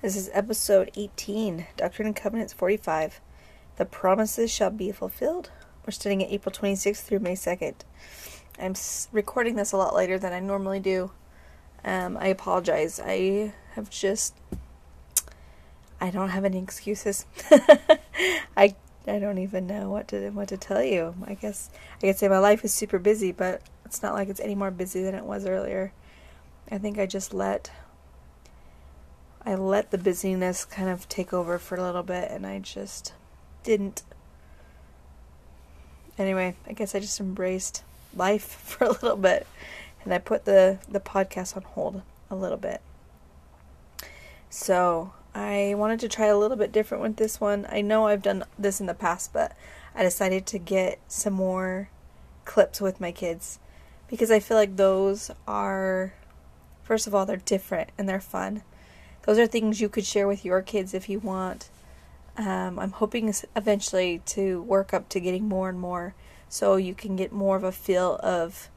This is episode 18, Doctrine and Covenants 45. The promises shall be fulfilled. We're studying it April 26th through May 2nd. I'm recording this a lot later than I normally do. Um, I apologize. I have just. I don't have any excuses. I I don't even know what to what to tell you. I guess I could say my life is super busy, but it's not like it's any more busy than it was earlier. I think I just let I let the busyness kind of take over for a little bit and I just didn't. Anyway, I guess I just embraced life for a little bit and I put the, the podcast on hold a little bit. So I wanted to try a little bit different with this one. I know I've done this in the past, but I decided to get some more clips with my kids because I feel like those are, first of all, they're different and they're fun those are things you could share with your kids if you want. Um, I'm hoping eventually to work up to getting more and more so you can get more of a feel of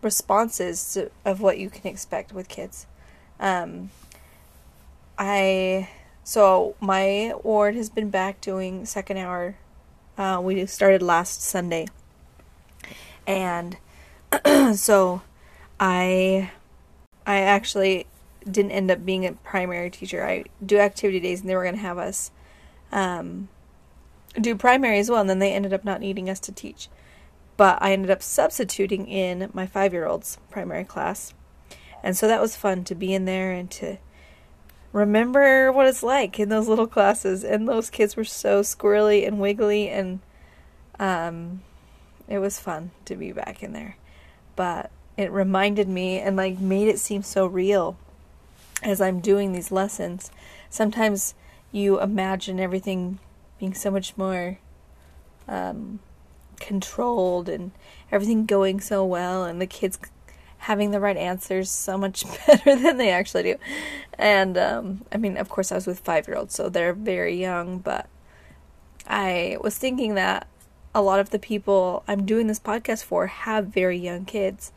responses to, of what you can expect with kids. Um, I so my ward has been back doing second hour. Uh, we started last Sunday, and so I I actually didn't end up being a primary teacher. I do activity days, and they were going to have us um, do primary as well, and then they ended up not needing us to teach. But I ended up substituting in my five year old's primary class. And so that was fun to be in there and to remember what it's like in those little classes. And those kids were so squirrely and wiggly, and um, it was fun to be back in there. But it reminded me and like made it seem so real as I'm doing these lessons, sometimes you imagine everything being so much more um, controlled and everything going so well, and the kids having the right answers so much better than they actually do. And um, I mean, of course, I was with five year olds, so they're very young, but I was thinking that a lot of the people I'm doing this podcast for have very young kids.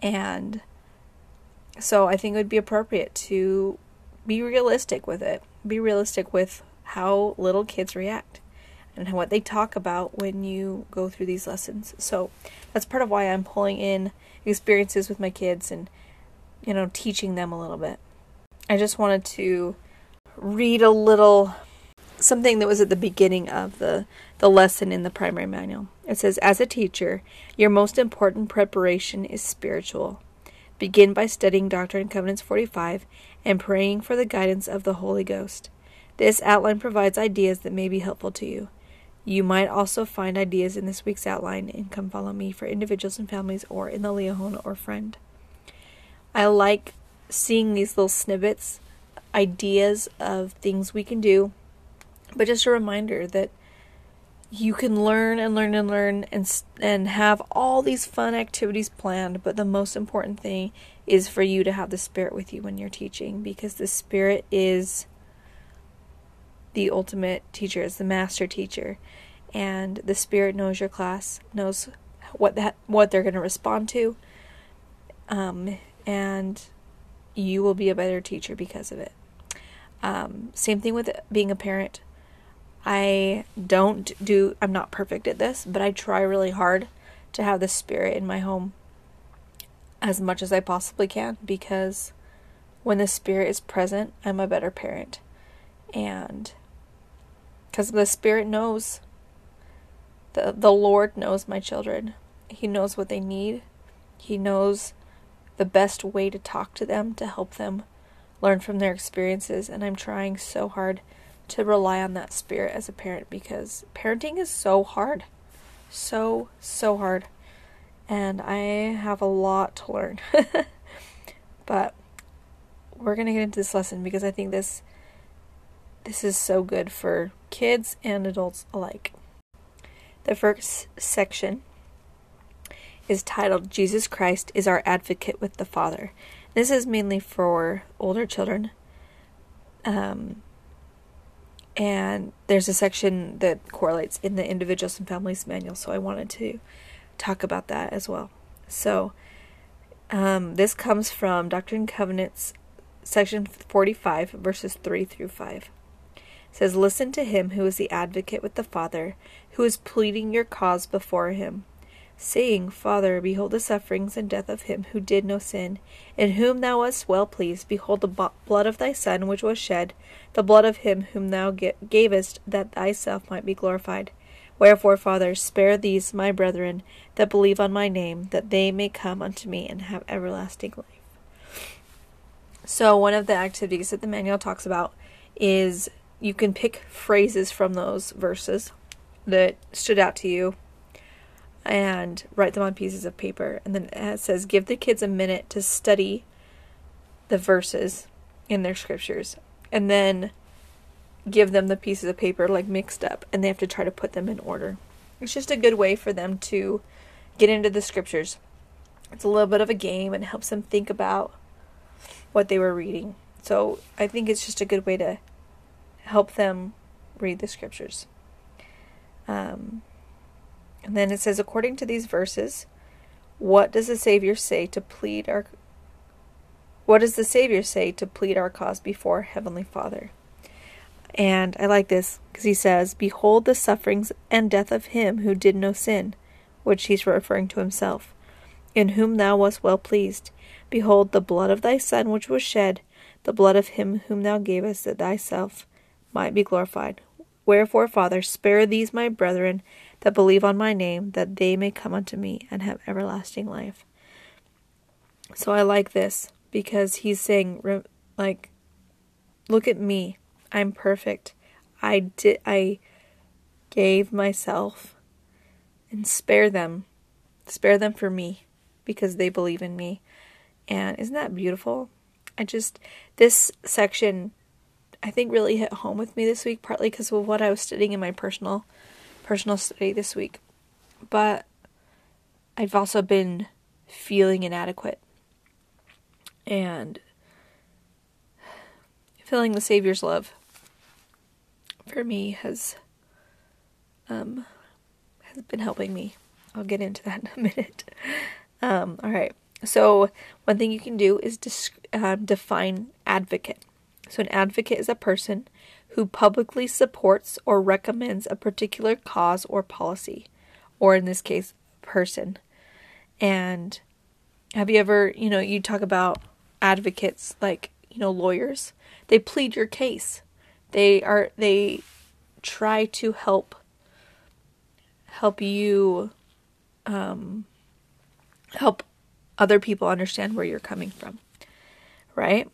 And so I think it would be appropriate to be realistic with it. Be realistic with how little kids react and what they talk about when you go through these lessons. So that's part of why I'm pulling in experiences with my kids and you know teaching them a little bit. I just wanted to read a little something that was at the beginning of the the lesson in the primary manual. It says as a teacher, your most important preparation is spiritual. Begin by studying Doctrine and Covenants 45 and praying for the guidance of the Holy Ghost. This outline provides ideas that may be helpful to you. You might also find ideas in this week's outline and Come Follow Me for individuals and families or in the Liahona or Friend. I like seeing these little snippets, ideas of things we can do, but just a reminder that you can learn and learn and learn and and have all these fun activities planned but the most important thing is for you to have the spirit with you when you're teaching because the spirit is the ultimate teacher is the master teacher. And the spirit knows your class knows what that what they're going to respond to um, and you will be a better teacher because of it. Um, same thing with being a parent I don't do, I'm not perfect at this, but I try really hard to have the spirit in my home as much as I possibly can because when the spirit is present, I'm a better parent. And because the spirit knows, the, the Lord knows my children. He knows what they need, He knows the best way to talk to them to help them learn from their experiences. And I'm trying so hard to rely on that spirit as a parent because parenting is so hard. So, so hard. And I have a lot to learn. but we're going to get into this lesson because I think this this is so good for kids and adults alike. The first section is titled Jesus Christ is our advocate with the Father. This is mainly for older children. Um, and there's a section that correlates in the individuals and families manual so i wanted to talk about that as well so um, this comes from doctrine and covenants section 45, verses 3 through 5. It says, Listen to him who is the advocate with the Father, who is pleading your cause before him, saying, Father, behold the sufferings and death of him who did no sin, in whom thou wast well pleased. Behold the blood of thy Son, which was shed, the blood of him whom thou gavest, that thyself might be glorified. Wherefore, Father, spare these my brethren that believe on my name, that they may come unto me and have everlasting life. So, one of the activities that the manual talks about is you can pick phrases from those verses that stood out to you and write them on pieces of paper. And then it says, give the kids a minute to study the verses in their scriptures. And then give them the pieces of paper like mixed up and they have to try to put them in order. It's just a good way for them to get into the scriptures. It's a little bit of a game and helps them think about what they were reading. So I think it's just a good way to help them read the scriptures. Um, and then it says, according to these verses, what does the Savior say to plead our what does the Savior say to plead our cause before Heavenly Father? And I like this because he says, Behold the sufferings and death of him who did no sin, which he's referring to himself, in whom thou wast well pleased. Behold the blood of thy Son which was shed, the blood of him whom thou gavest that thyself might be glorified. Wherefore, Father, spare these my brethren that believe on my name, that they may come unto me and have everlasting life. So I like this because he's saying, like, look at me. I'm perfect. I did I gave myself and spare them. Spare them for me because they believe in me. And isn't that beautiful? I just this section I think really hit home with me this week partly because of what I was studying in my personal personal study this week. But I've also been feeling inadequate and feeling the Savior's love for me has um has been helping me. I'll get into that in a minute. Um, all right. So one thing you can do is uh, define advocate. So an advocate is a person who publicly supports or recommends a particular cause or policy, or in this case, person. And have you ever, you know, you talk about advocates like, you know, lawyers. They plead your case. They are they try to help help you um help other people understand where you're coming from. Right?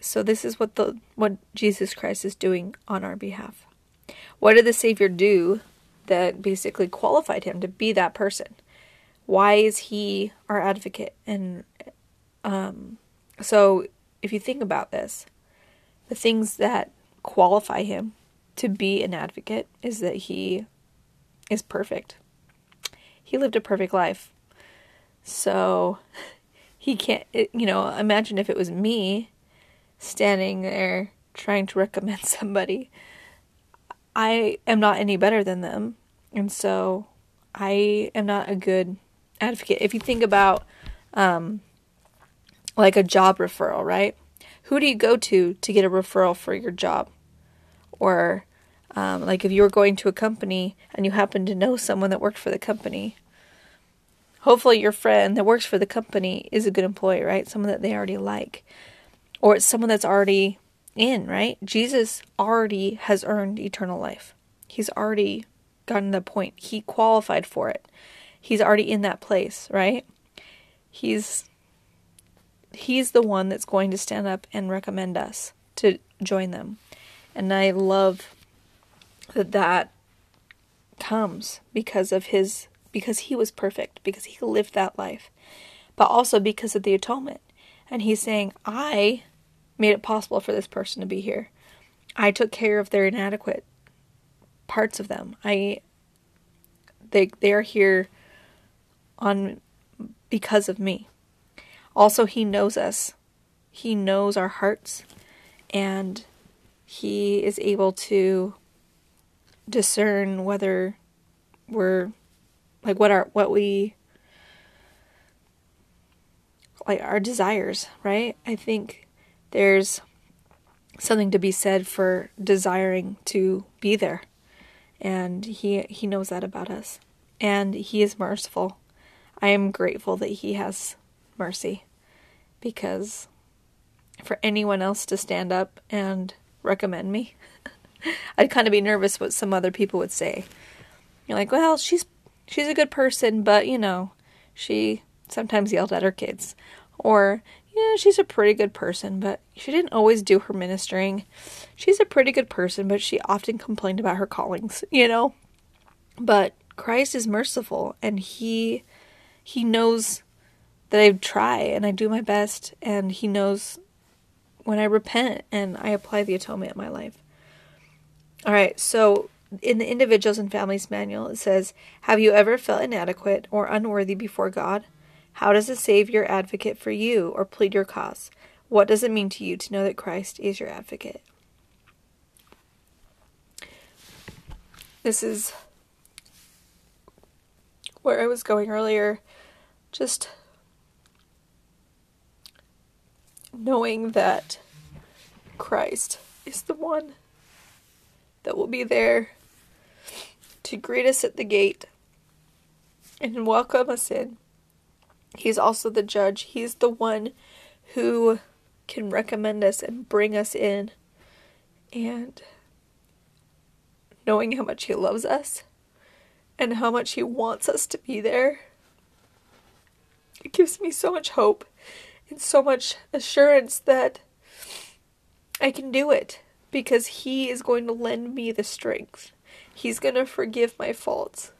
So this is what the what Jesus Christ is doing on our behalf. What did the Savior do that basically qualified him to be that person? Why is he our advocate? And um, so if you think about this, the things that qualify him to be an advocate is that he is perfect. He lived a perfect life. So he can't, you know, imagine if it was me standing there trying to recommend somebody. I am not any better than them. And so I am not a good advocate. If you think about um, like a job referral, right? Who do you go to to get a referral for your job? Or um, like if you were going to a company and you happen to know someone that worked for the company, hopefully your friend that works for the company is a good employee, right? Someone that they already like or it's someone that's already in, right? Jesus already has earned eternal life. He's already gotten the point. He qualified for it. He's already in that place, right? He's he's the one that's going to stand up and recommend us to join them. And I love that that comes because of his because he was perfect, because he lived that life, but also because of the atonement. And he's saying, I made it possible for this person to be here. I took care of their inadequate parts of them. I they they are here on because of me. Also he knows us. He knows our hearts and he is able to discern whether we're like what are what we like our desires, right? I think there's something to be said for desiring to be there. And he he knows that about us. And he is merciful. I am grateful that he has mercy because for anyone else to stand up and recommend me, I'd kind of be nervous what some other people would say. You're like, well, she's she's a good person, but you know, she sometimes yelled at her kids, or yeah, she's a pretty good person, but she didn't always do her ministering. She's a pretty good person, but she often complained about her callings, you know? But Christ is merciful and he he knows that I try and I do my best and he knows when I repent and I apply the atonement in my life. All right, so in the Individuals and Families Manual, it says, Have you ever felt inadequate or unworthy before God? How does a Savior advocate for you or plead your cause? What does it mean to you to know that Christ is your advocate? This is where I was going earlier. Just knowing that Christ is the one that will be there to greet us at the gate and welcome us in. He's also the judge. He's the one who can recommend us and bring us in. And knowing how much He loves us and how much He wants us to be there, it gives me so much hope and so much assurance that I can do it because He is going to lend me the strength. He's going to forgive my faults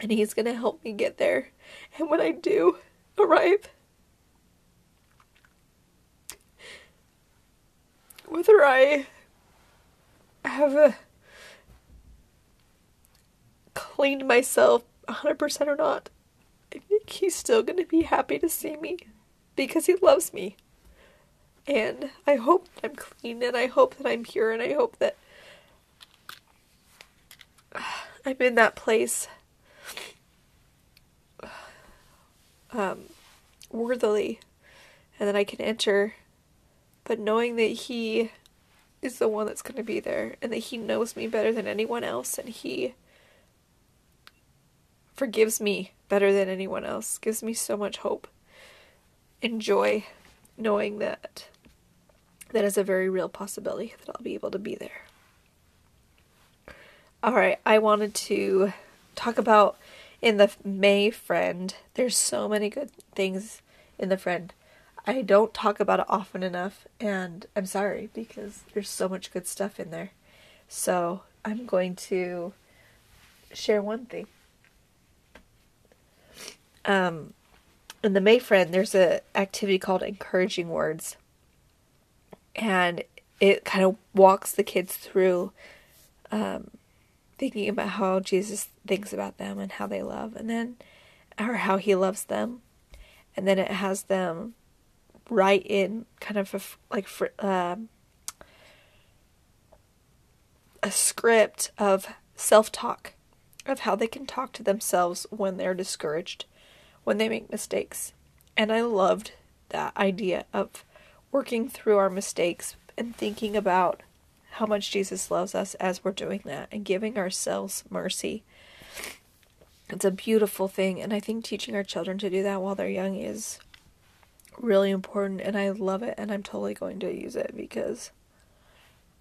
and He's going to help me get there. And when I do arrive, whether I have a cleaned myself 100% or not, I think he's still going to be happy to see me because he loves me. And I hope I'm clean and I hope that I'm pure and I hope that uh, I'm in that place um, worthily and that I can enter, but knowing that He is the one that's going to be there and that He knows me better than anyone else and He forgives me better than anyone else gives me so much hope and joy knowing that that is a very real possibility that I'll be able to be there. All right, I wanted to talk about in the May friend. There's so many good things in the friend. I don't talk about it often enough, and I'm sorry because there's so much good stuff in there. So I'm going to share one thing. Um, in the May friend, there's an activity called encouraging words, and it kind of walks the kids through um, thinking about how Jesus thinks about them and how they love, and then, or how he loves them. And then it has them write in kind of a, like uh, a script of self talk, of how they can talk to themselves when they're discouraged, when they make mistakes. And I loved that idea of working through our mistakes and thinking about how much Jesus loves us as we're doing that and giving ourselves mercy. It's a beautiful thing, and I think teaching our children to do that while they're young is really important, and I love it, and I'm totally going to use it because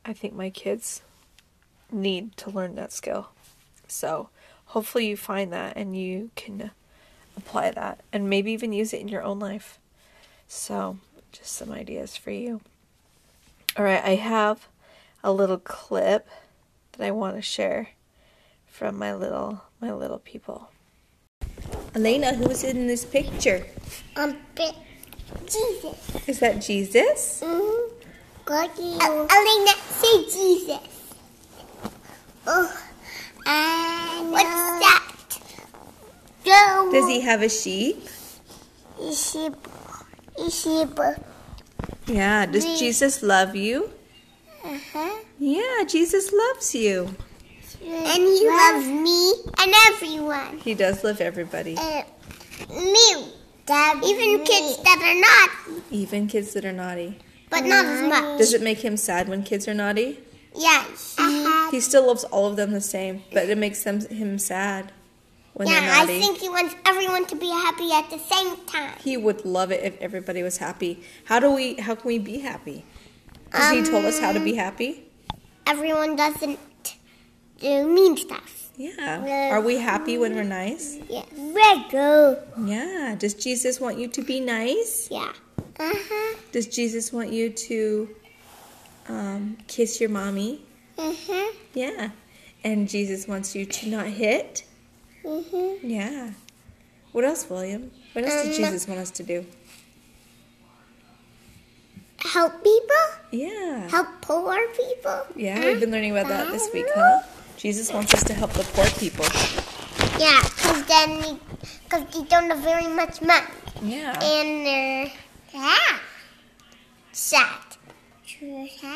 I think my kids need to learn that skill. So, hopefully, you find that and you can apply that and maybe even use it in your own life. So, just some ideas for you. All right, I have a little clip that I want to share from my little my little people. Elena, who's in this picture? Um, Jesus. Is that Jesus? Mm-hmm. God, you. Uh, Elena, say Jesus. Oh, and what's uh, that? Go. Does he have a sheep? A sheep. A sheep. Yeah. Does Jesus love you? Uh-huh. Yeah, Jesus loves you. And he loves me and everyone. He does love everybody. Uh, me. Dad, even me. kids that are not. Even kids that are naughty. but not as much. Does it make him sad when kids are naughty? Yeah, he, He still loves all of them the same, but it makes them him sad when yeah. they're naughty. Yeah, I think he wants everyone to be happy at the same time. he would love it if everybody was happy. How do we? How can we be happy? Because he told us how to be happy. Everyone doesn't do mean stuff. Yeah. Are we happy when we're nice? Yeah. Rego. Yeah. Does Jesus want you to be nice? Yeah. Uh huh. Does Jesus want you to um, kiss your mommy? Uh huh. Yeah. And Jesus wants you to not hit? Mhm. Yeah. What else, William? What else did Um, Jesus want us to do? Help people. Yeah. Help poor people. Yeah, we've been learning about that this week, huh? Jesus wants us to help the poor people. Yeah, because then, because they don't have very much money, Yeah. and they're yeah, sad.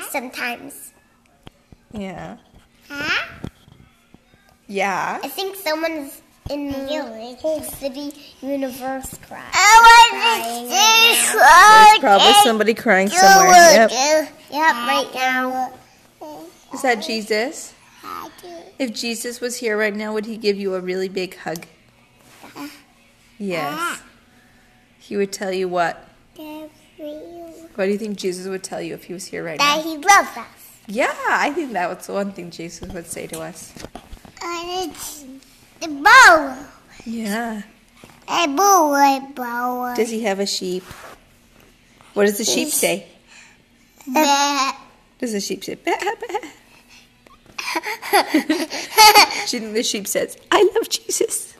Sometimes. Yeah. Huh? Yeah. I think someone's in the whole city universe crying. I There's probably somebody crying somewhere. Yep. Yep, right now. Is that Jesus? If Jesus was here right now, would he give you a really big hug? Uh, yes. Uh. He would tell you what? What do you think Jesus would tell you if he was here right That now? That he loves us. Yeah, I think that was the one thing Jesus would say to us. And it's the bow. Yeah. A bow, a bow. Does he have a sheep? What does the sheep say? Does the sheep say? "Bah, bah"? Do you think the sheep says, "I love Jesus"?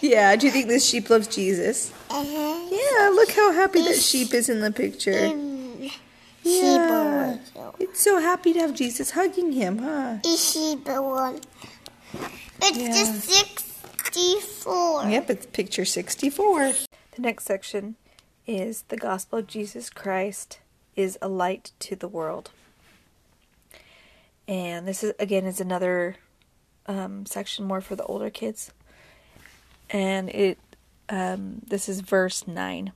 Yeah. Do you think this sheep loves Jesus? uh-huh. Yeah. Look how happy that sheep is in the picture. Yeah. It's so happy to have Jesus hugging him, huh? Ishiba It's Yeah. just 64. Yep, it's picture 64. The next section is the gospel of Jesus Christ is a light to the world. And this is again is another um, section more for the older kids. And it um, this is verse 9.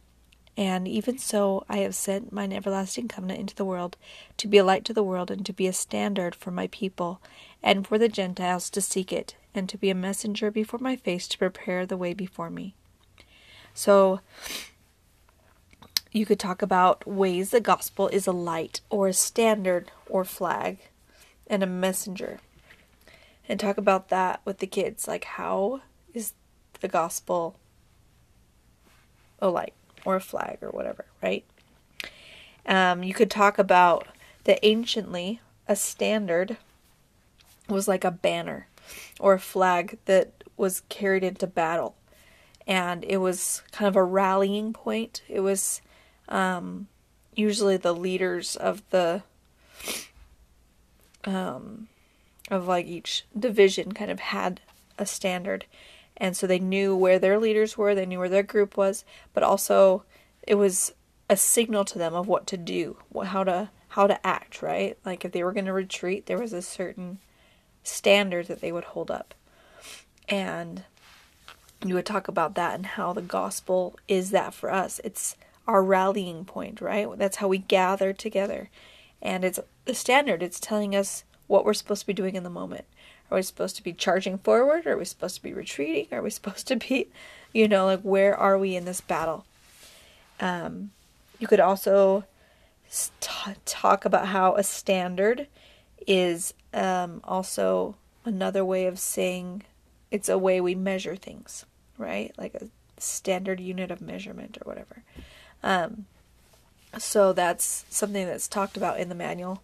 And even so, I have sent mine everlasting covenant into the world to be a light to the world and to be a standard for my people and for the Gentiles to seek it and to be a messenger before my face to prepare the way before me. So, you could talk about ways the gospel is a light or a standard or flag and a messenger. And talk about that with the kids. Like, how is the gospel a light or a flag or whatever, right? Um, you could talk about that anciently a standard was like a banner or a flag that was carried into battle. And it was kind of a rallying point. It was um, usually the leaders of the um, of like each division kind of had a standard. And so they knew where their leaders were they knew where their group was but also it was a signal to them of what to do how to how to act right? Like if they were going to retreat there was a certain standard that they would hold up. And you would talk about that and how the gospel is that for us. It's our rallying point right? That's how we gather together and it's the standard. It's telling us what we're supposed to be doing in the moment. Are we supposed to be charging forward? Are we supposed to be retreating? Are we supposed to be you know like where are we in this battle? Um, you could also t- talk about how a standard is um, also another way of saying it's a way we measure things right? Like a standard unit of measurement or whatever. Um, so that's something that's talked about in the manual.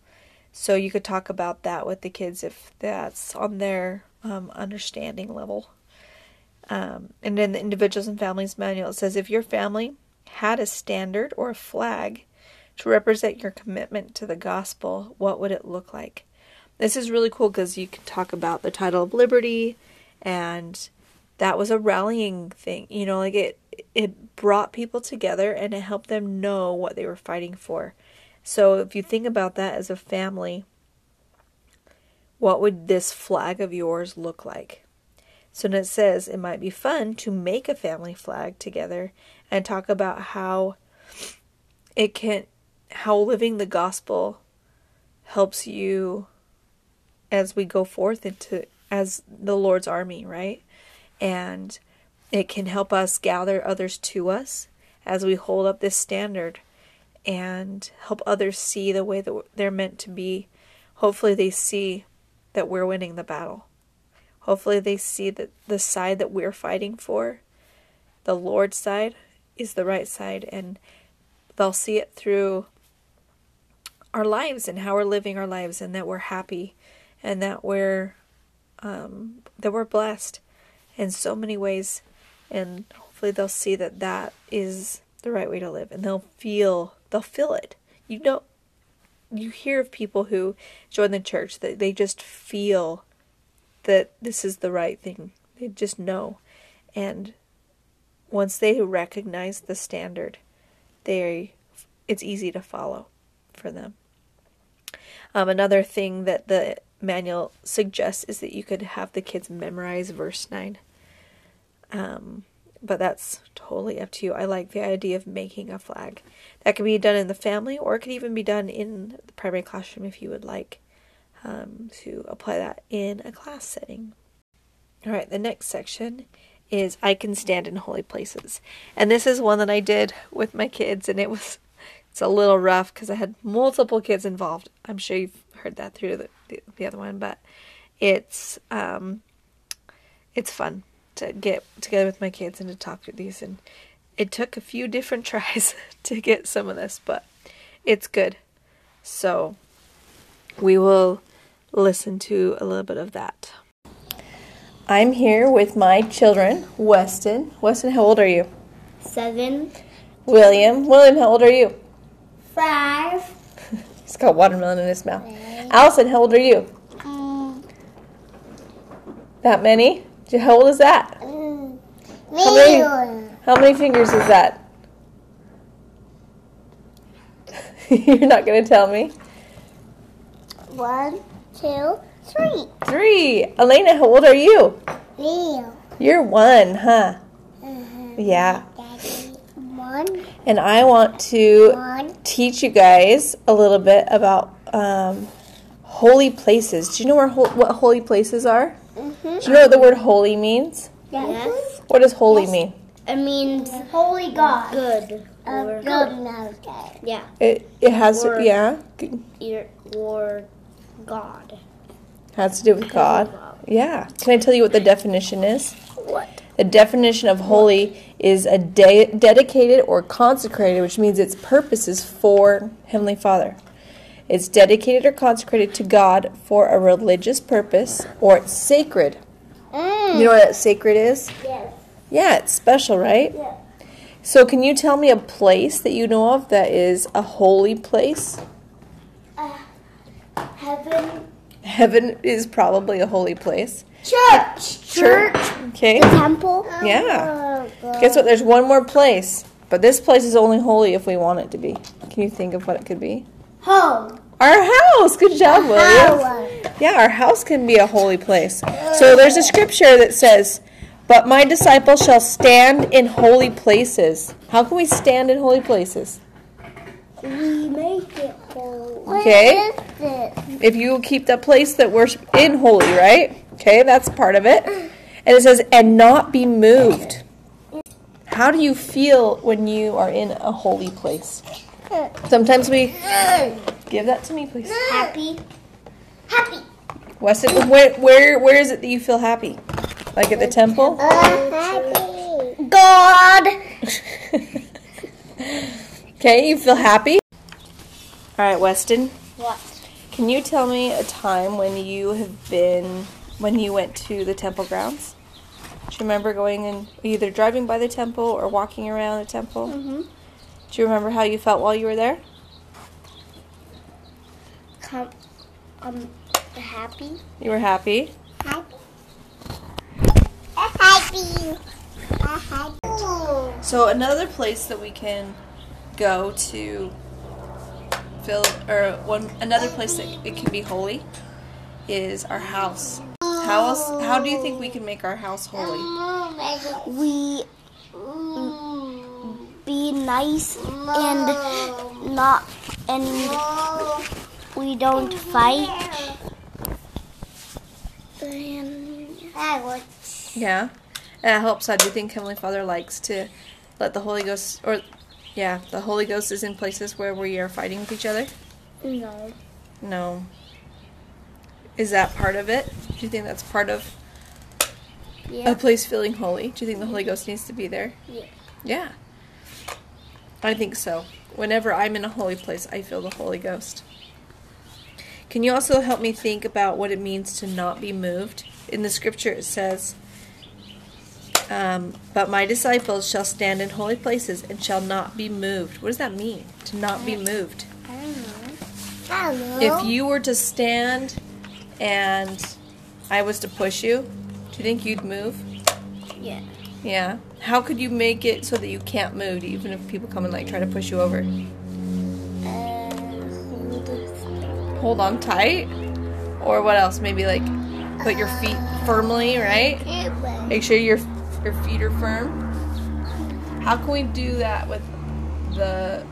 So you could talk about that with the kids if that's on their um, understanding level. Um, and in the Individuals and Families Manual, it says if your family had a standard or a flag to represent your commitment to the gospel, what would it look like? This is really cool because you can talk about the title of liberty, and that was a rallying thing. You know, like it it brought people together and it helped them know what they were fighting for. So if you think about that as a family, what would this flag of yours look like? So it says it might be fun to make a family flag together and talk about how it can how living the gospel helps you as we go forth into as the Lord's army, right? And it can help us gather others to us as we hold up this standard and help others see the way that they're meant to be. Hopefully, they see that we're winning the battle. Hopefully, they see that the side that we're fighting for, the Lord's side, is the right side, and they'll see it through our lives and how we're living our lives, and that we're happy, and that we're um, that we're blessed in so many ways, and hopefully they'll see that that is the right way to live, and they'll feel they'll feel it. You know, you hear of people who join the church that they just feel that this is the right thing. They just know. And once they recognize the standard, they it's easy to follow for them. Um, another thing that the manual suggests is that you could have the kids memorize verse 9. Um, but that's totally up to you. I like the idea of making a flag. That can be done in the family or it could even be done in the primary classroom if you would like um, to apply that in a class setting. All right, the next section is I can stand in holy places. And this is one that I did with my kids and it was it's a little rough because I had multiple kids involved. I'm sure you've heard that through the, the, the other one, but it's um it's fun to get together with my kids and to talk through these and it took a few different tries to get some of this, but it's good. So we will listen to a little bit of that. I'm here with my children, Weston. Weston, how old are you? Seven. William. William, how old are you? Five. He's got watermelon in his mouth. Allison, how old are you? Mm, That many? How old is that? mm, How many? How many fingers is that? You're not going to tell me. One, two, three. Three. Elena, how old are you? Real. You're one, huh? Uh-huh. Yeah. Daddy. One, And I want to one. teach you guys a little bit about um, holy places. Do you know where what holy places are? Mm-hmm. Do you know what the word holy means? Yes. What does holy mean? It means Holy God. good. Of Or, good mountain. yeah, It it has to, yeah your or God. has to do with God. Yeah. Can I tell you what the definition is? What? The definition of holy is a de- dedicated or consecrated, which means its purpose is for Heavenly Father. It's dedicated or consecrated to God for a religious purpose, or it's sacred. You know what mm. sacred is? Yes. Yeah, it's special, right? Yeah. So, can you tell me a place that you know of that is a holy place? Uh, heaven. Heaven is probably a holy place. Church. Church. Okay. Temple. Yeah. Oh, Guess what? There's one more place, but this place is only holy if we want it to be. Can you think of what it could be? Home. Our house. Good job, William. Yeah, our house can be a holy place. So there's a scripture that says, "But my disciples shall stand in holy places." How can we stand in holy places? We make it whole. Okay. What is this? If you keep the place that we're in holy, right? Okay, that's part of it. And it says, "And not be moved." How do you feel when you are in a holy place? Sometimes we give that to me, please. Happy. Happy. Weston, where where where is it that you feel happy? Like at the temple? happy. God. okay, you feel happy? All right, Weston. What? Can you tell me a time when you have been when you went to the temple grounds? Do you remember going and either driving by the temple or walking around the temple? Mm-hmm. Do you remember how you felt while you were there? Um, happy. You were happy. Happy. Happy. Happy. So another place that we can go to feel or one another place that it can be holy is our house. How else how do you think we can make our house holy? We be nice and not and we don't fight. And I would. Yeah. And it helps out. Do you think Heavenly Father likes to let the Holy Ghost, or yeah, the Holy Ghost is in places where we are fighting with each other? no, No. Is that part of it? Do you think that's part of yeah, a place feeling holy? Do you think the Holy Ghost needs to be there? yeah. Yeah. I think so. Whenever I'm in a holy place, I feel the Holy Ghost. Can you also help me think about what it means to not be moved? In the scripture, it says, um, But my disciples shall stand in holy places and shall not be moved. What does that mean? To not be moved. I don't know. I don't know. If you were to stand and I was to push you, do you think you'd move? Yeah. Yeah. How could you make it so that you can't move, even if people come and like try to push you over? Uh, hold. Hold on tight, or what else? Maybe like put your feet firmly, right? Make sure your your feet are firm. How can we do that with the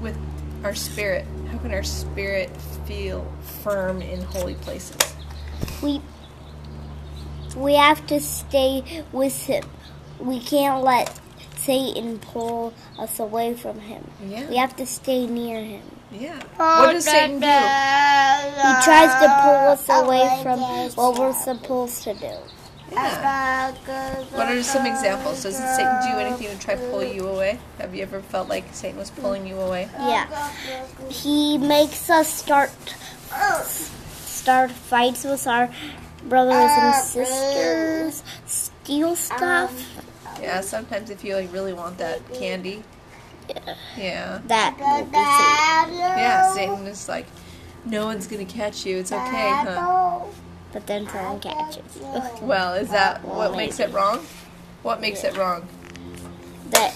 with our spirit? How can our spirit feel firm in holy places? we we have to stay with him. We can't let Satan pull us away from him. Yeah. We have to stay near him. Yeah. What does Satan do? He tries to pull us away from what we're supposed to do. Yeah. What are some examples? Does Satan do anything to try to pull you away? Have you ever felt like Satan was pulling you away? Yeah. He makes us start start fights with our brothers and sisters, steal um, stuff. Yeah, sometimes if you like really want that candy. Yeah. Yeah. That Satan. Yeah, Satan is like, no one's gonna catch you. It's okay, huh? But then someone catches you. Well, is that what makes it wrong? What makes it wrong? That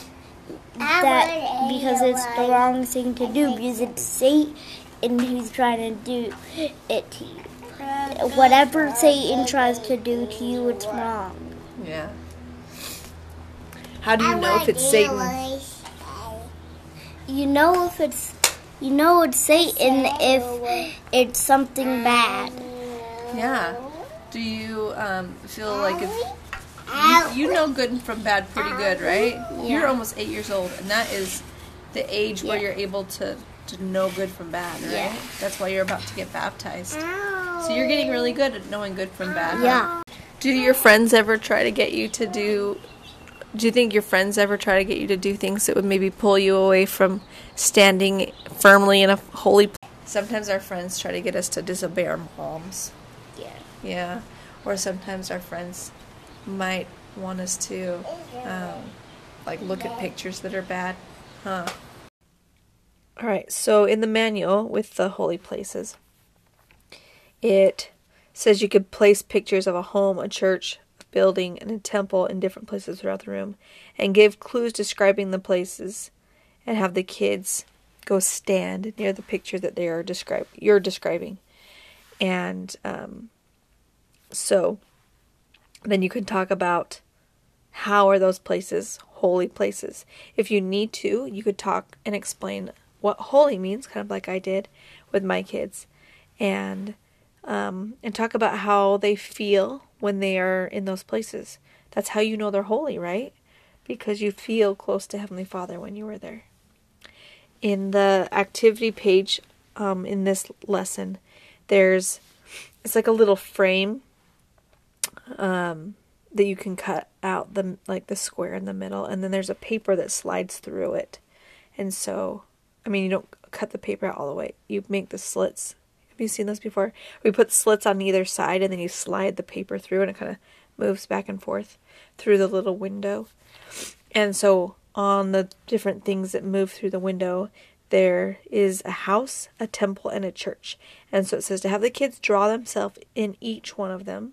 that because it's the wrong thing to do because it's Satan who's trying to do it to you. Whatever Satan tries to do to you, it's wrong. Yeah. How do you know if it's Satan? You know if it's you know it's Satan if it's something bad. Yeah. Do you um, feel like it's you, you know good from bad pretty good, right? You're almost eight years old, and that is the age where you're able to to know good from bad, right? Yeah. That's why you're about to get baptized. So you're getting really good at knowing good from bad. huh? Yeah. Do your friends ever try to get you to do? Do you think your friends ever try to get you to do things that would maybe pull you away from standing firmly in a holy? Place? Sometimes our friends try to get us to disobey our moms. Yeah. Yeah. Or sometimes our friends might want us to, um, like, look at pictures that are bad. Huh. All right. So in the manual with the holy places, it says you could place pictures of a home, a church, a building, and a temple in different places throughout the room, and give clues describing the places, and have the kids go stand near the picture that they are describe you're describing, and um, so then you can talk about how are those places holy places. If you need to, you could talk and explain what holy means, kind of like I did with my kids, and um, and talk about how they feel when they are in those places. That's how you know they're holy, right? Because you feel close to Heavenly Father when you were there. In the activity page um, in this lesson, there's it's like a little frame um, that you can cut out the like the square in the middle, and then there's a paper that slides through it. And so, I mean, you don't cut the paper out all the way. You make the slits. Have you seen those before? We put slits on either side, and then you slide the paper through, and it kind of moves back and forth through the little window. And so, on the different things that move through the window, there is a house, a temple, and a church. And so it says to have the kids draw themselves in each one of them,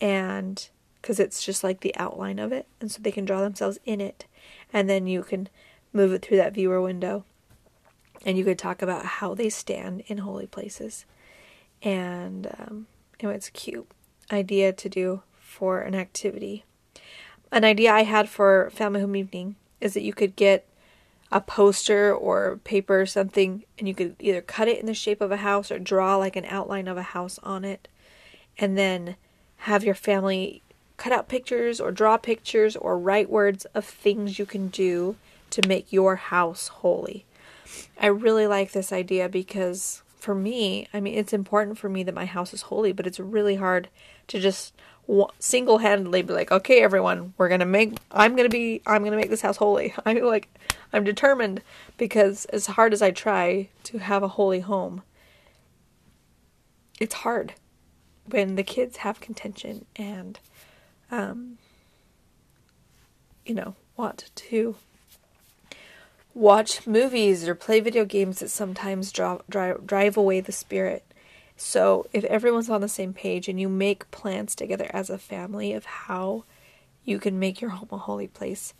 and because it's just like the outline of it, and so they can draw themselves in it, and then you can move it through that viewer window, and you could talk about how they stand in holy places, and um, know, it's a cute idea to do for an activity. An idea I had for family home evening is that you could get a poster or paper or something, and you could either cut it in the shape of a house or draw like an outline of a house on it, and then have your family cut out pictures or draw pictures or write words of things you can do to make your house holy. I really like this idea because for me, I mean, it's important for me that my house is holy, but it's really hard to just single handedly be like, okay, everyone, we're gonna make, I'm gonna be, I'm gonna make this house holy. I'm like, I'm determined because as hard as I try to have a holy home, it's hard when the kids have contention and, um, you know, want to watch movies or play video games that sometimes draw, drive, drive away the spirit. So, if everyone's on the same page and you make plans together as a family of how you can make your home a holy place,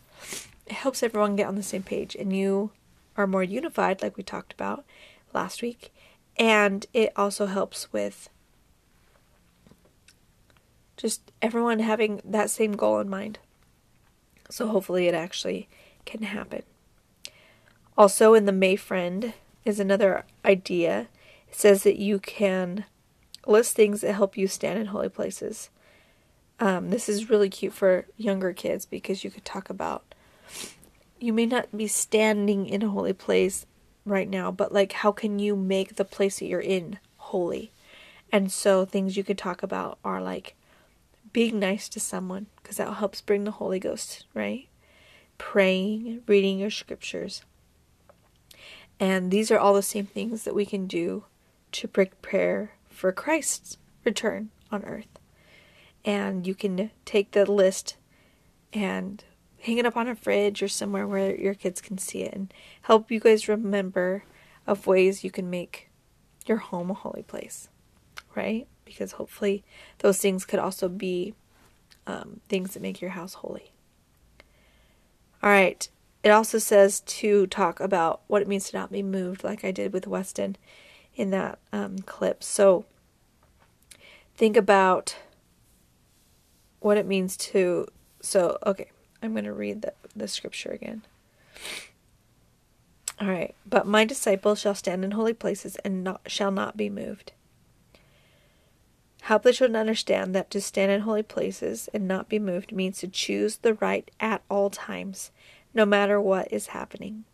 it helps everyone get on the same page and you are more unified, like we talked about last week. And it also helps with just everyone having that same goal in mind. So, hopefully, it actually can happen. Also, in the May Friend is another idea. It says that you can list things that help you stand in holy places. Um, this is really cute for younger kids because you could talk about you may not be standing in a holy place right now, but like how can you make the place that you're in holy? And so things you could talk about are like being nice to someone because that helps bring the Holy Ghost, right? Praying, reading your scriptures, and these are all the same things that we can do to prepare for Christ's return on earth. And you can take the list and hang it up on a fridge or somewhere where your kids can see it and help you guys remember of ways you can make your home a holy place, right? Because hopefully those things could also be um, things that make your house holy. All right, it also says to talk about what it means to not be moved, like I did with Weston in that um, clip. So think about what it means to. So, okay, I'm going to read the, the scripture again. All right, but my disciples shall stand in holy places and not, shall not be moved. Help the children understand that to stand in holy places and not be moved means to choose the right at all times no matter what is happening.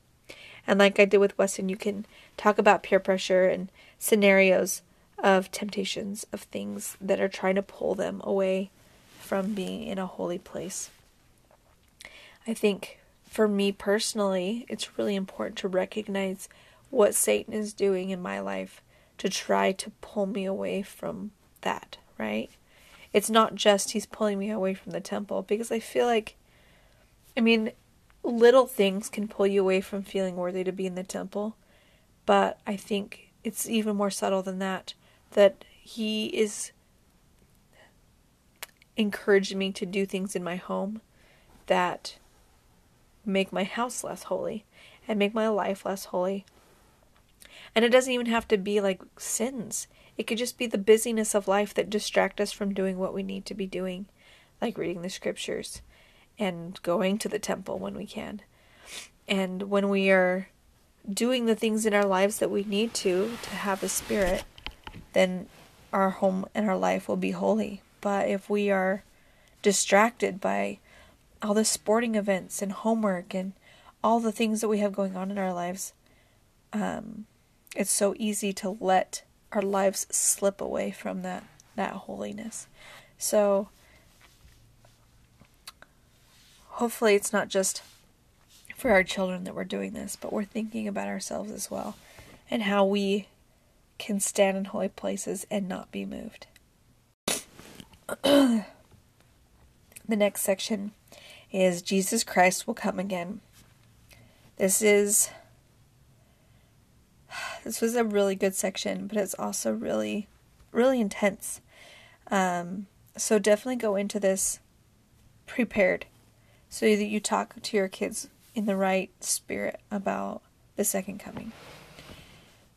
And like I did with Weston, you can talk about peer pressure and scenarios of temptations of things that are trying to pull them away from being in a holy place. I think for me personally, it's really important to recognize what Satan is doing in my life to try to pull me away from that, right? It's not just he's pulling me away from the temple because I feel like, I mean, little things can pull you away from feeling worthy to be in the temple. But I think it's even more subtle than that. That he is encouraging me to do things in my home that make my house less holy and make my life less holy. And it doesn't even have to be like sins. It could just be the busyness of life that distract us from doing what we need to be doing, like reading the scriptures and going to the temple when we can. And when we are doing the things in our lives that we need to to have a spirit, then our home and our life will be holy. But if we are distracted by all the sporting events and homework and all the things that we have going on in our lives, um, it's so easy to let our lives slip away from that that holiness. So hopefully it's not just for our children that we're doing this, but we're thinking about ourselves as well and how we can stand in holy places and not be moved. the next section is Jesus Christ will come again. This is this was a really good section, but it's also really really intense. Um, so definitely go into this prepared so that you talk to your kids in the right spirit about the second coming.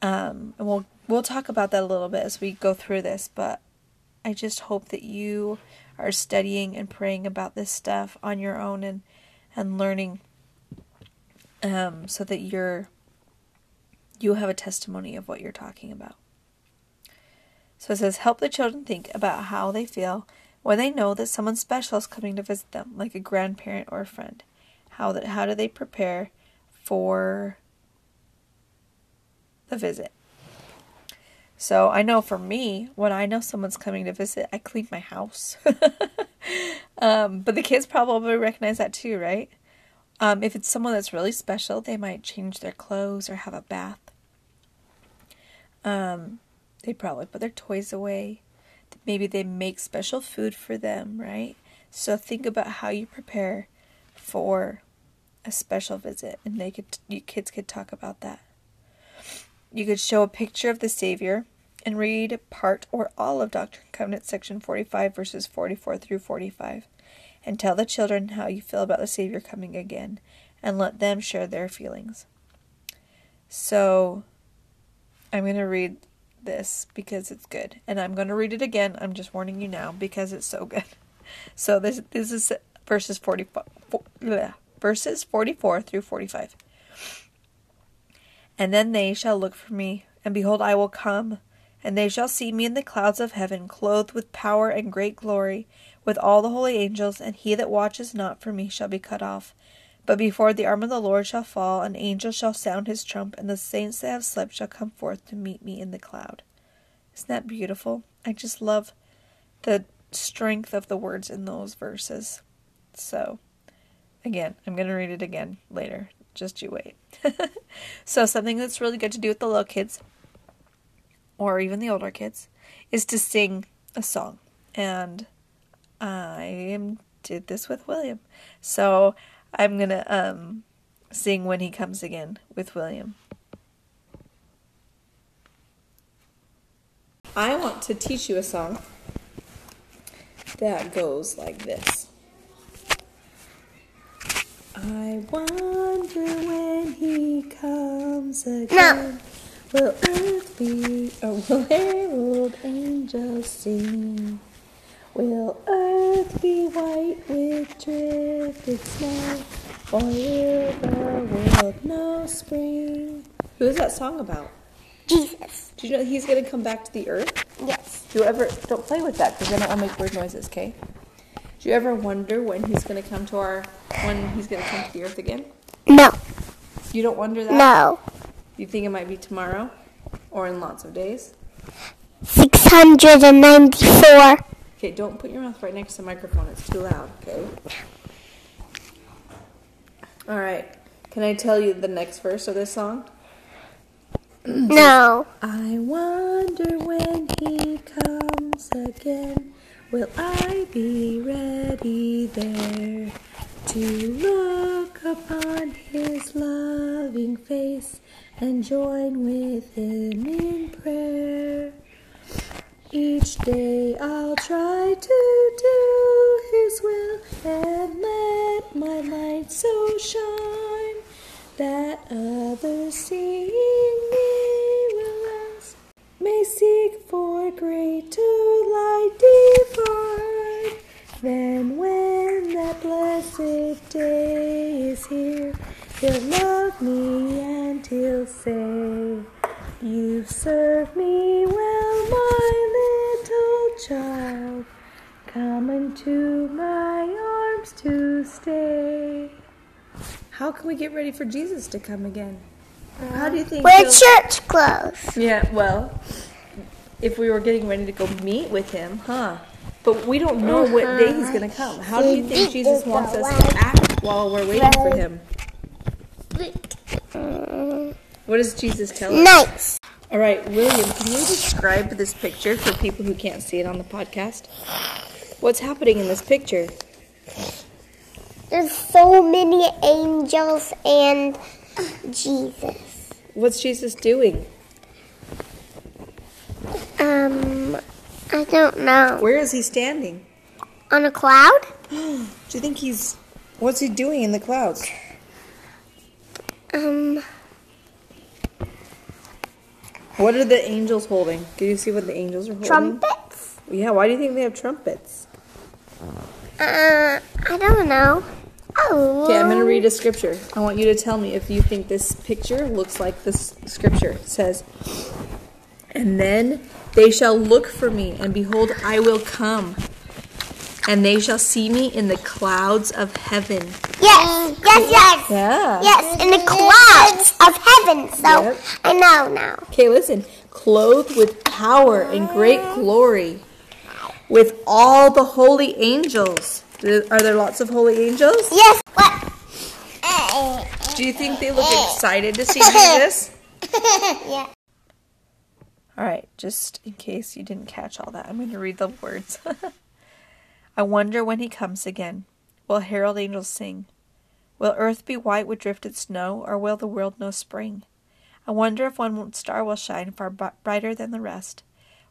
Um, and we'll we'll talk about that a little bit as we go through this, but I just hope that you are studying and praying about this stuff on your own and and learning um, so that you're you have a testimony of what you're talking about. So it says, help the children think about how they feel when they know that someone special is coming to visit them, like a grandparent or a friend. How that how do they prepare for the visit? So I know for me, when I know someone's coming to visit, I clean my house. um, but the kids probably recognize that too, right? Um, if it's someone that's really special, they might change their clothes or have a bath. Um, they probably put their toys away. Maybe they make special food for them, right? So think about how you prepare for a special visit, and they could, you kids could talk about that. You could show a picture of the Savior and read part or all of Doctrine and Covenants, section 45, verses 44 through 45, and tell the children how you feel about the Savior coming again, and let them share their feelings. So, I'm going to read this because it's good, and I'm going to read it again. I'm just warning you now because it's so good. So this this is verses 44, verses 44 through 45. And then they shall look for me, and behold, I will come, and they shall see me in the clouds of heaven, clothed with power and great glory, with all the holy angels, and he that watches not for me shall be cut off. But before the arm of the Lord shall fall, an angel shall sound his trump, and the saints that have slept shall come forth to meet me in the cloud. Isn't that beautiful? I just love the strength of the words in those verses. So, again, I'm going to read it again later. Just you wait. so, something that's really good to do with the little kids, or even the older kids, is to sing a song. And I did this with William. So, I'm going to um, sing When He Comes Again with William. I want to teach you a song that goes like this. I wonder when he comes again. Will earth be, or will herald angels sing? Will earth be white with drifted snow, or will the world know spring? Who is that song about? Jesus. Do you know he's going to come back to the earth? Yes. Do you ever don't play with that because then I'll make weird noises, okay? Do you ever wonder when he's going to come to our when he's going to come to the earth again? No. You don't wonder that? No. You think it might be tomorrow or in lots of days? 694. Okay, don't put your mouth right next to the microphone. It's too loud, okay? All right. Can I tell you the next verse of this song? No. I wonder when he comes again. Will I be ready there to look upon his loving face and join with him in prayer? Each day I'll try to do his will and let my light so shine that others seeing me will ask, may seek for greater light divine. Then when that blessed day is here, he'll love me and he'll say, You've served me well, my little child. Come into my arms to stay. How can we get ready for Jesus to come again? Uh, How do you think? Wear church clothes. Yeah, well, if we were getting ready to go meet with him, huh? But we don't know what day he's going to come. How do you think Jesus wants us to act while we're waiting for him? Mm. What does Jesus tell us? Nice. All right, William, can you describe this picture for people who can't see it on the podcast? What's happening in this picture? There's so many angels and Jesus. What's Jesus doing? Um, I don't know. Where is he standing? On a cloud? Do you think he's. What's he doing in the clouds? Um, What are the angels holding? Can you see what the angels are holding? trumpets? Yeah, why do you think they have trumpets? Uh, I don't know. Oh. Okay, I'm going to read a scripture. I want you to tell me if you think this picture looks like this scripture. It says, And then they shall look for me, and behold, I will come. And they shall see me in the clouds of heaven. Yes, yes, yes. Yeah. Yes, in the clouds of heaven. So Yep. I know now. Okay, listen. Clothed with power and great glory, with all the holy angels. Are there lots of holy angels? Yes. What? Do you think they look excited to see Jesus? yeah. All right, just in case you didn't catch all that, I'm going to read the words. I wonder when he comes again. Will herald angels sing? Will earth be white with drifted snow, or will the world know spring? I wonder if one star will shine far brighter than the rest.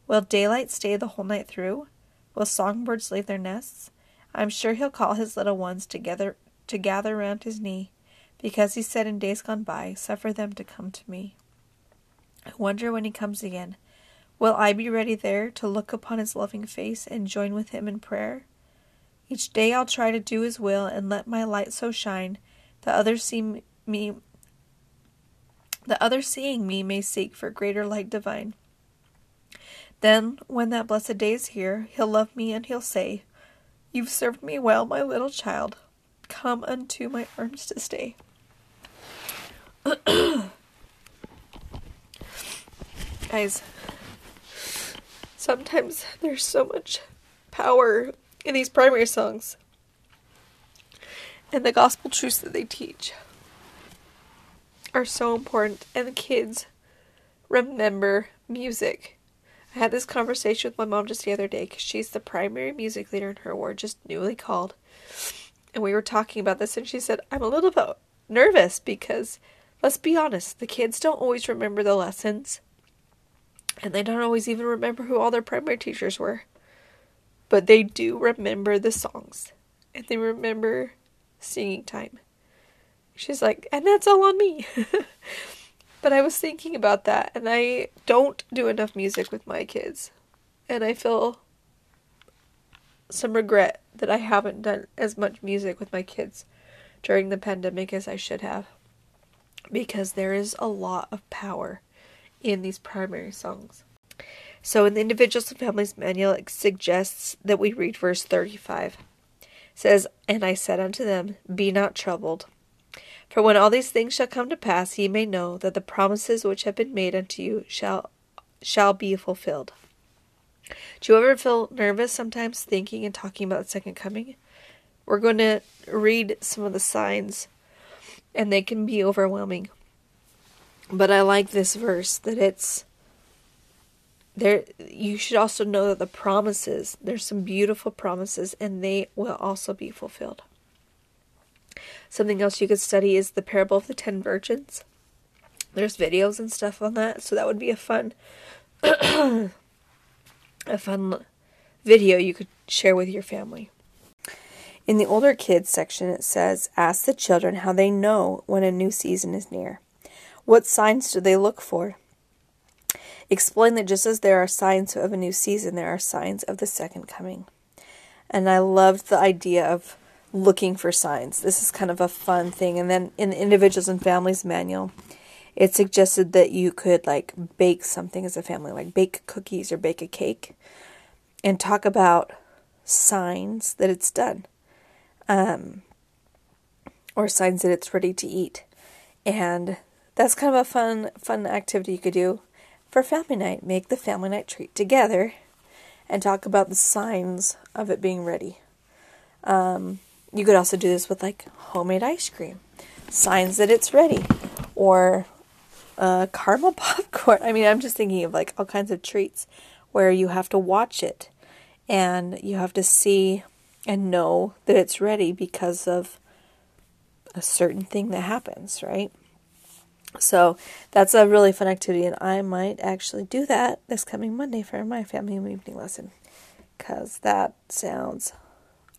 Will daylight stay the whole night through? Will songbirds leave their nests? I'm sure he'll call his little ones together to gather round his knee, because he said in days gone by, Suffer them to come to me. I wonder when he comes again. Will I be ready there to look upon his loving face and join with him in prayer? Each day I'll try to do his will and let my light so shine that others see me that others seeing me may seek for greater light divine. Then, when that blessed day is here, he'll love me and he'll say, You've served me well, my little child. Come unto my arms to stay. Guys, sometimes there's so much power in these primary songs and the gospel truths that they teach are so important. And the kids remember music. I had this conversation with my mom just the other day because she's the primary music leader in her ward just newly called. And we were talking about this and she said i'm a little bit nervous because let's be honest the kids don't always remember the lessons. And they don't always even remember who all their primary teachers were but they do remember the songs and they remember singing time. She's like, and that's all on me. but I was thinking about that, and I don't do enough music with my kids. And I feel some regret that I haven't done as much music with my kids during the pandemic as I should have. Because there is a lot of power in these primary songs. So in the Individuals and Families Manual, it suggests that we read verse 35. It says, And I said unto them, Be not troubled. For when all these things shall come to pass, ye may know that the promises which have been made unto you shall shall be fulfilled. Do you ever feel nervous sometimes thinking and talking about the second coming? We're going to read some of the signs, and they can be overwhelming. But I like this verse that it's there you should also know that the promises there's some beautiful promises and they will also be fulfilled. Something else you could study is the parable of the ten virgins. There's videos and stuff on that so that would be a fun a fun video you could share with your family. In the older kids section it says ask the children how they know when a new season is near. What signs do they look for explain that just as there are signs of a new season, there are signs of the second coming. And I loved the idea of looking for signs. This is kind of a fun thing. And then in the Individuals and Families Manual, it suggested that you could like bake something as a family, like bake cookies or bake a cake, and talk about signs that it's done, um, or signs that it's ready to eat. And that's kind of a fun, fun activity you could do for family night, make the family night treat together and talk about the signs of it being ready. Um, you could also do this with like homemade ice cream, signs that it's ready, or uh, caramel popcorn. I mean, I'm just thinking of like all kinds of treats where you have to watch it and you have to see and know that it's ready because of a certain thing that happens, right? So that's a really fun activity, and I might actually do that this coming Monday for my family evening lesson because that sounds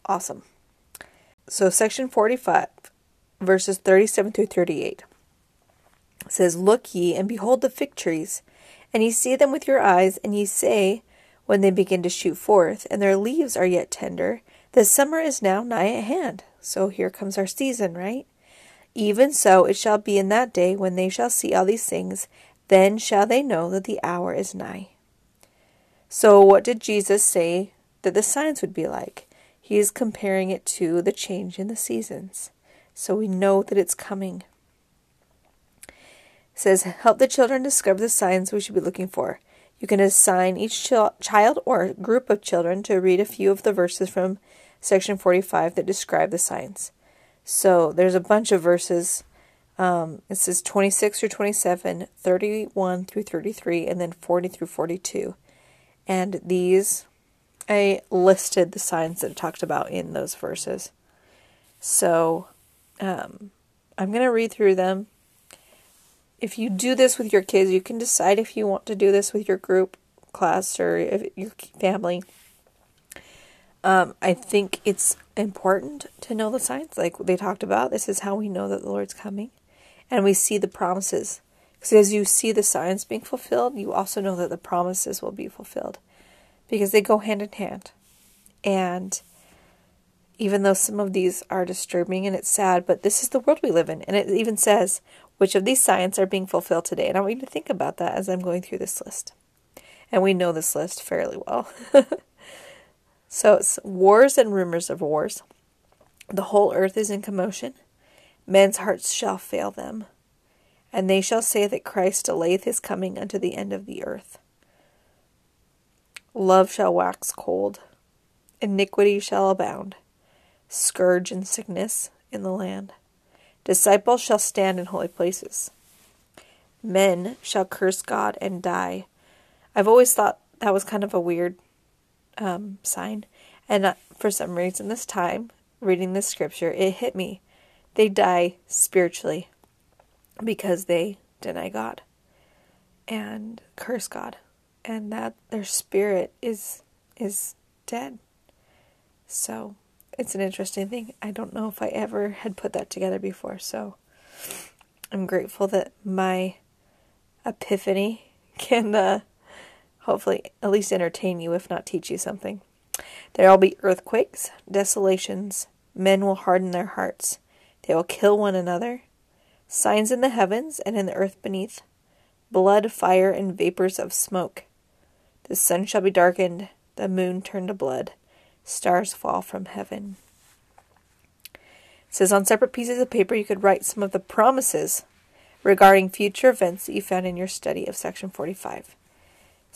awesome. So, section 45, verses 37 through 38 says, Look ye and behold the fig trees, and ye see them with your eyes, and ye say, when they begin to shoot forth, and their leaves are yet tender, The summer is now nigh at hand. So here comes our season, right? Even so it shall be in that day when they shall see all these things, then shall they know that the hour is nigh. So, what did Jesus say that the signs would be like? He is comparing it to the change in the seasons. So we know that it's coming. It says, Help the children discover the signs we should be looking for. You can assign each child or group of children to read a few of the verses from section 45 that describe the signs. So there's a bunch of verses. Um, it says 26 through 27, 31 through 33, and then 40 through 42. And these, I listed the signs that it talked about in those verses. So um, I'm going to read through them. If you do this with your kids, you can decide if you want to do this with your group, class, or if your family. Um, I think it's important to know the signs, like they talked about. This is how we know that the Lord's coming, and we see the promises. Because as you see the signs being fulfilled, you also know that the promises will be fulfilled, because they go hand in hand. And even though some of these are disturbing and it's sad, but this is the world we live in, and it even says which of these signs are being fulfilled today. And I want you to think about that as I'm going through this list. And we know this list fairly well. so it's wars and rumors of wars. The whole earth is in commotion. Men's hearts shall fail them. And they shall say that Christ delayeth his coming unto the end of the earth. Love shall wax cold. Iniquity shall abound. Scourge and sickness in the land. Disciples shall stand in holy places. Men shall curse God and die. I've always thought that was kind of a weird um, sign. And uh, for some reason, this time, reading this scripture, it hit me. They die spiritually because they deny God and curse God, and that their spirit is is dead. So it's an interesting thing. I don't know if I ever had put that together before, so I'm grateful that my epiphany can uh, hopefully at least entertain you, if not teach you something. There will be earthquakes, desolations, men will harden their hearts, they will kill one another, signs in the heavens and in the earth beneath, blood, fire, and vapors of smoke. The sun shall be darkened, the moon turned to blood stars fall from heaven. It says on separate pieces of paper you could write some of the promises regarding future events that you found in your study of section 45.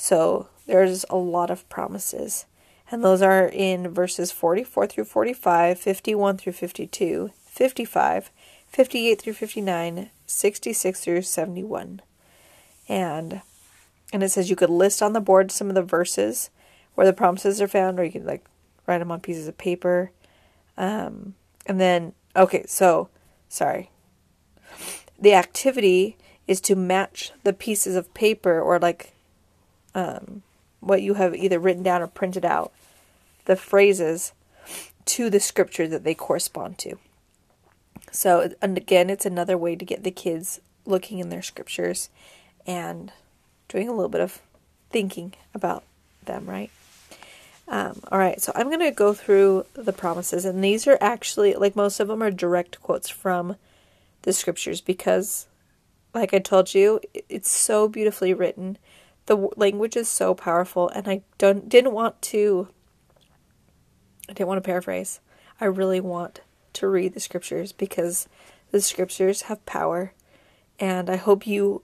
So there's a lot of promises. And those are in verses 44 through 45, 51 through 52, 55, 58 through 59, 66 through 71. And and it says you could list on the board some of the verses where the promises are found, or you could like write them on pieces of paper. Um, and then, okay, so, sorry. The activity is to match the pieces of paper or like um, what you have either written down or printed out, the phrases to the scripture that they correspond to. So, and again, it's another way to get the kids looking in their scriptures and doing a little bit of thinking about them, right? Um, all right, so I'm going to go through the promises, and these are actually, like most of them, are direct quotes from the scriptures because, like I told you, it's so beautifully written. The language is so powerful, and I don't didn't want to. I didn't want to paraphrase. I really want to read the scriptures because the scriptures have power, and I hope you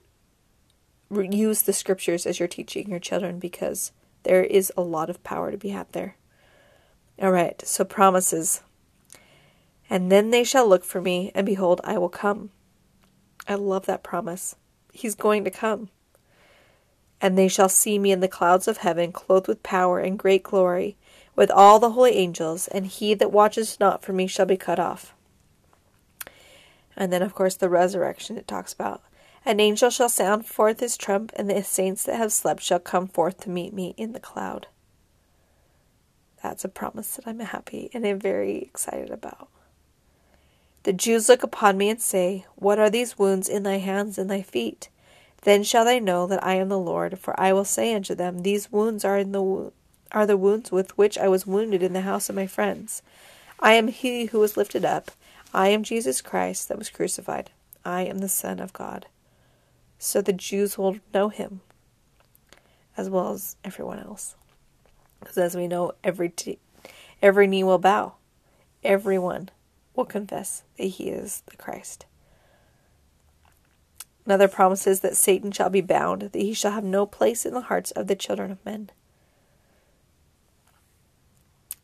use the scriptures as you're teaching your children because there is a lot of power to be had there. All right, so promises. And then they shall look for me, and behold, I will come. I love that promise. He's going to come. And they shall see me in the clouds of heaven, clothed with power and great glory, with all the holy angels, and he that watches not for me shall be cut off. And then, of course, the resurrection it talks about. An angel shall sound forth his trump, and the saints that have slept shall come forth to meet me in the cloud. That's a promise that I'm happy and I'm very excited about. The Jews look upon me and say, What are these wounds in thy hands and thy feet? Then shall they know that I am the Lord, for I will say unto them, These wounds are in the are the wounds with which I was wounded in the house of my friends. I am he who was lifted up. I am Jesus Christ that was crucified. I am the Son of God. So the Jews will know him as well as everyone else. Because as we know, every, t- every knee will bow, everyone will confess that he is the Christ. Another promises that Satan shall be bound, that he shall have no place in the hearts of the children of men.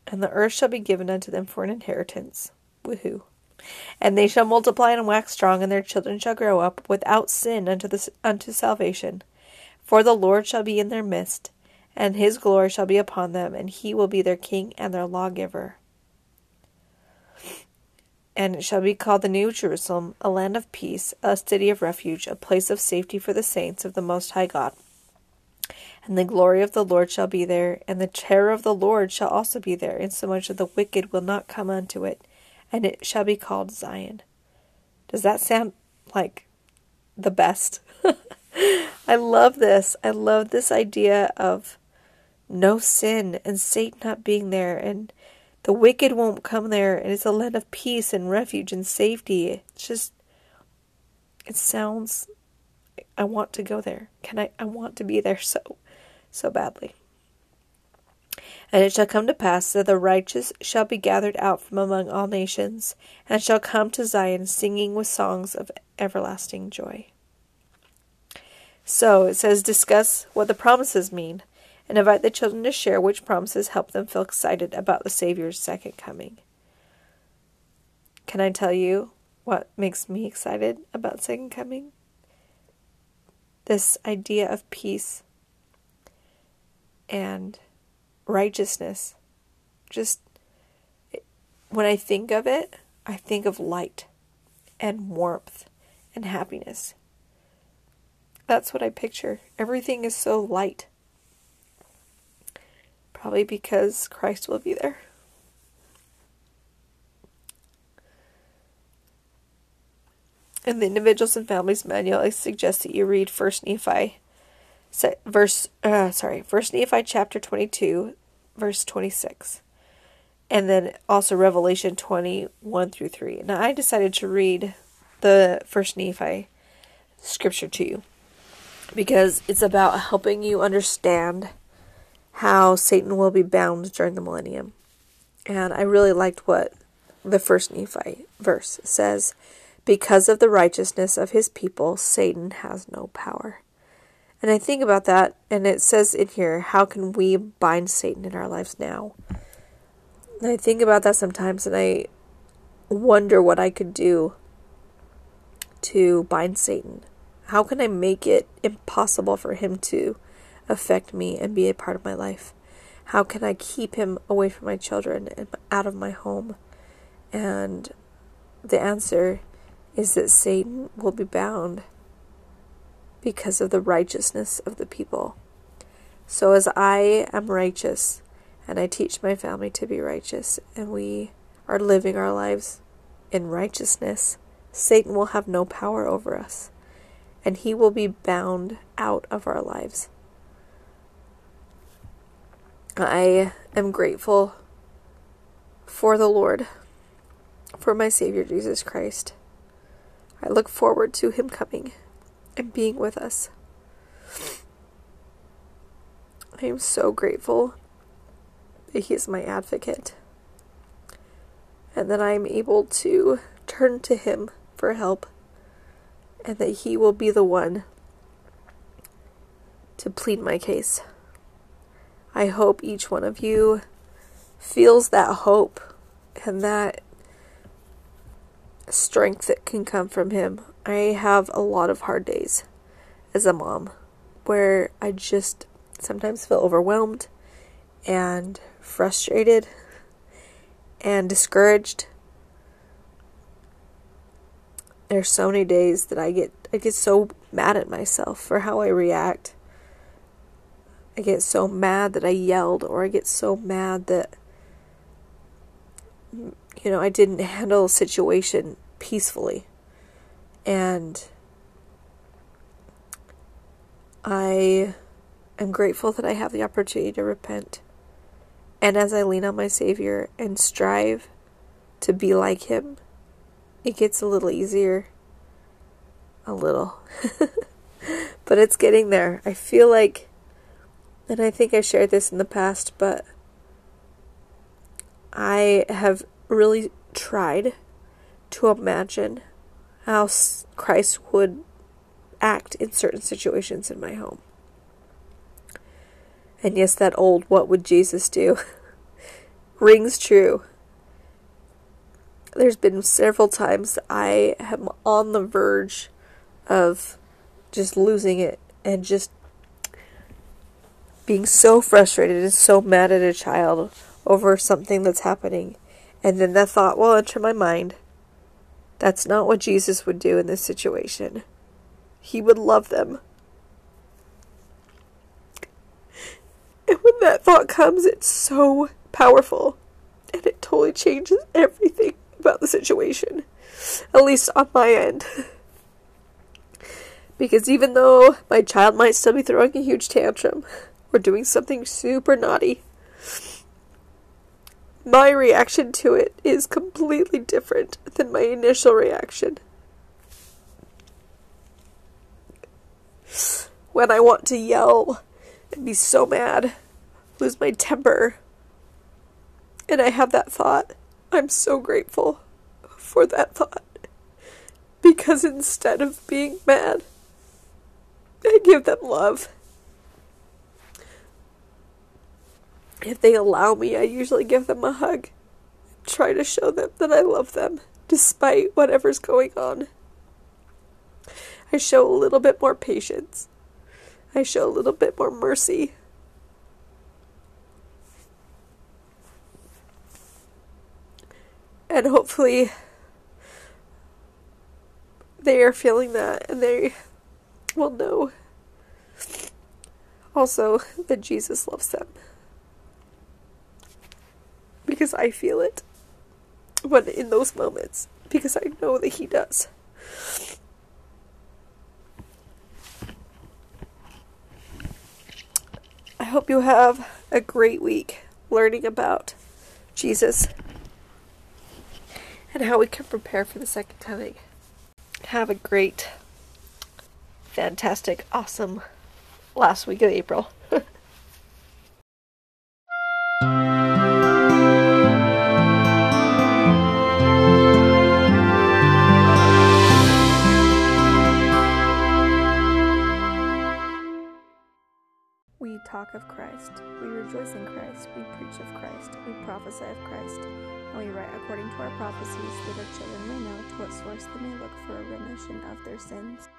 And the earth shall be given unto them for an inheritance. Woohoo. And they shall multiply and wax strong, and their children shall grow up without sin unto, the, unto salvation. For the Lord shall be in their midst, and his glory shall be upon them, and he will be their king and their lawgiver. And it shall be called the New Jerusalem, a land of peace, a city of refuge, a place of safety for the saints of the Most High God. And the glory of the Lord shall be there, and the terror of the Lord shall also be there, insomuch that the wicked will not come unto it, and it shall be called Zion. Does that sound like the best? I love this. I love this idea of no sin and Satan not being there and the wicked won't come there and it's a land of peace and refuge and safety. It's just it sounds I want to go there. Can I I want to be there so so badly. And it shall come to pass that the righteous shall be gathered out from among all nations, and shall come to Zion singing with songs of everlasting joy. So it says, discuss what the promises mean, and invite the children to share which promises help them feel excited about the Savior's second coming. Can I tell you what makes me excited about second coming? This idea of peace and righteousness. Just when I think of it, I think of light and warmth and happiness. That's what I picture. Everything is so light. Probably because Christ will be there. In the Individuals and Families Manual, I suggest that you read First Nephi verse uh, sorry first nephi chapter 22 verse 26 and then also revelation 21 through 3 now i decided to read the first nephi scripture to you because it's about helping you understand how satan will be bound during the millennium and i really liked what the first nephi verse says because of the righteousness of his people satan has no power and I think about that, and it says in here, how can we bind Satan in our lives now? And I think about that sometimes, and I wonder what I could do to bind Satan. How can I make it impossible for him to affect me and be a part of my life? How can I keep him away from my children and out of my home? And the answer is that Satan will be bound because of the righteousness of the people. So, as I am righteous and I teach my family to be righteous, and we are living our lives in righteousness, Satan will have no power over us, and he will be bound out of our lives. I am grateful for the Lord, for my Savior Jesus Christ. I look forward to him coming and being with us. I am so grateful that He is my advocate and that I am able to turn to Him for help and that He will be the one to plead my case. I hope each one of you feels that hope and that strength that can come from Him. I have a lot of hard days as a mom where I just sometimes feel overwhelmed and frustrated and discouraged. There's so many days that I get I get so mad at myself for how I react. I get so mad that I yelled or I get so mad that you know, I didn't handle a situation peacefully. And I am grateful that I have the opportunity to repent And as I lean on my Savior and strive to be like Him, it gets a little easier. A little. but it's getting there. I feel like, and I think I shared this in the past, but I have really tried to imagine how Christ would act in certain situations in my home. And yes, that old what would Jesus do rings true. There's been several times I am on the verge of just losing it and just being so frustrated and so mad at a child over something that's happening. And then that thought will enter my mind. That's not what Jesus would do in this situation. He would love them. And when that thought comes, it's so powerful. And it totally changes everything about the situation. At least on my end. Because even though my child might still be throwing a huge tantrum or doing something super naughty, my reaction to it is completely different than my initial reaction. When I want to yell and be so mad, lose my temper, and I have that thought, I'm so grateful for that thought. Because instead of being mad, I give them love. If they allow me, I usually give them a hug. Try to show them that I love them, despite whatever's going on. I show a little bit more patience. I show a little bit more mercy. And hopefully, they are feeling that and they will know also that Jesus loves them. Because I feel it when in those moments, because I know that He does. I hope you have a great week learning about Jesus and how we can prepare for the second coming. Have a great fantastic, awesome last week of April. talk of Christ, we rejoice in Christ, we preach of Christ, we prophesy of Christ, and we write according to our prophecies that our children may know to what source they may look for a remission of their sins.